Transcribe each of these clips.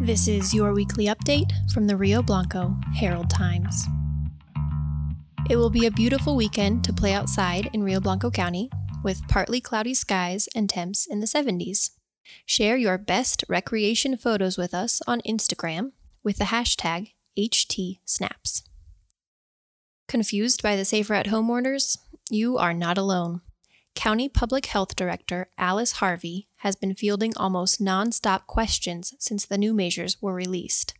This is your weekly update from the Rio Blanco Herald Times. It will be a beautiful weekend to play outside in Rio Blanco County with partly cloudy skies and temps in the 70s. Share your best recreation photos with us on Instagram with the hashtag HTSnaps. Confused by the Safer at Home orders? You are not alone. County Public Health Director Alice Harvey has been fielding almost nonstop questions since the new measures were released.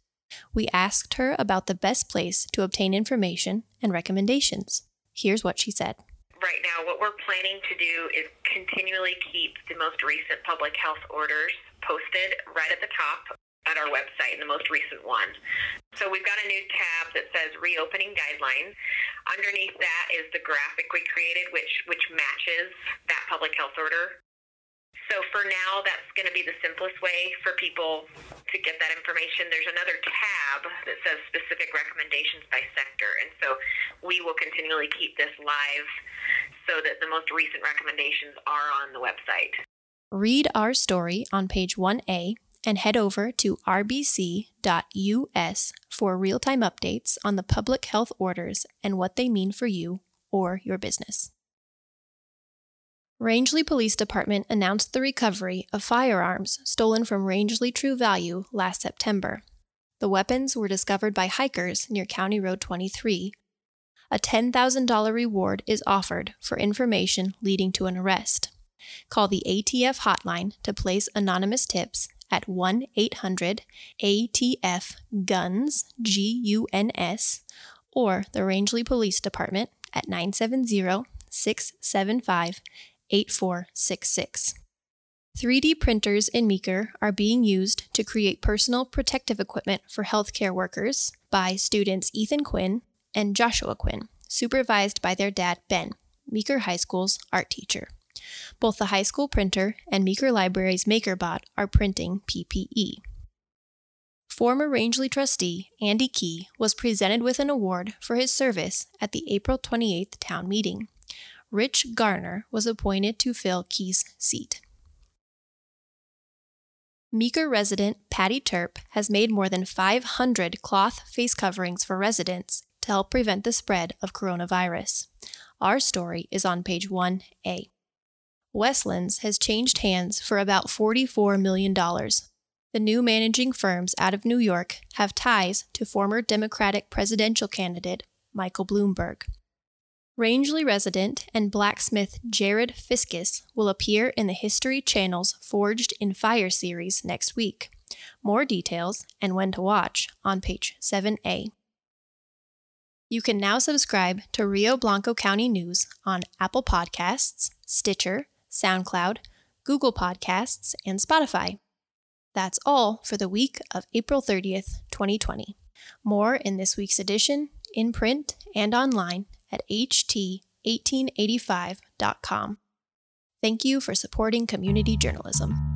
We asked her about the best place to obtain information and recommendations. Here's what she said. Right now, what we're planning to do is continually keep the most recent public health orders posted right at the top at our website, in the most recent one. So we've got a new tab that says reopening guidelines. Underneath that is the graphic we created, which which matches that public health order. So for now, that's going to be the simplest way for people to get that information. There's another tab that says specific recommendations by sector, and so we will continually keep this live so that the most recent recommendations are on the website. Read our story on page 1A and head over to rbc.us for real time updates on the public health orders and what they mean for you or your business. Rangely Police Department announced the recovery of firearms stolen from Rangely True Value last September. The weapons were discovered by hikers near County Road 23. A $10,000 reward is offered for information leading to an arrest. Call the ATF hotline to place anonymous tips at 1 800 ATF GUNS, G U N S, or the Rangely Police Department at 970 675 8466. 3D printers in Meeker are being used to create personal protective equipment for healthcare workers by students Ethan Quinn and Joshua Quinn, supervised by their dad Ben, Meeker High School's art teacher. Both the high school printer and Meeker Library's MakerBot are printing PPE. Former Rangely trustee Andy Key was presented with an award for his service at the April 28th town meeting. Rich Garner was appointed to fill Key's seat. Meeker resident Patty Turp has made more than 500 cloth face coverings for residents to help prevent the spread of coronavirus. Our story is on page 1A. Westlands has changed hands for about $44 million. The new managing firms out of New York have ties to former Democratic presidential candidate Michael Bloomberg. Rangely resident and blacksmith Jared Fiskus will appear in the History Channel's Forged in Fire series next week. More details and when to watch on page 7A. You can now subscribe to Rio Blanco County News on Apple Podcasts, Stitcher, SoundCloud, Google Podcasts, and Spotify. That's all for the week of April 30th, 2020. More in this week's edition, in print and online at ht1885.com. Thank you for supporting community journalism.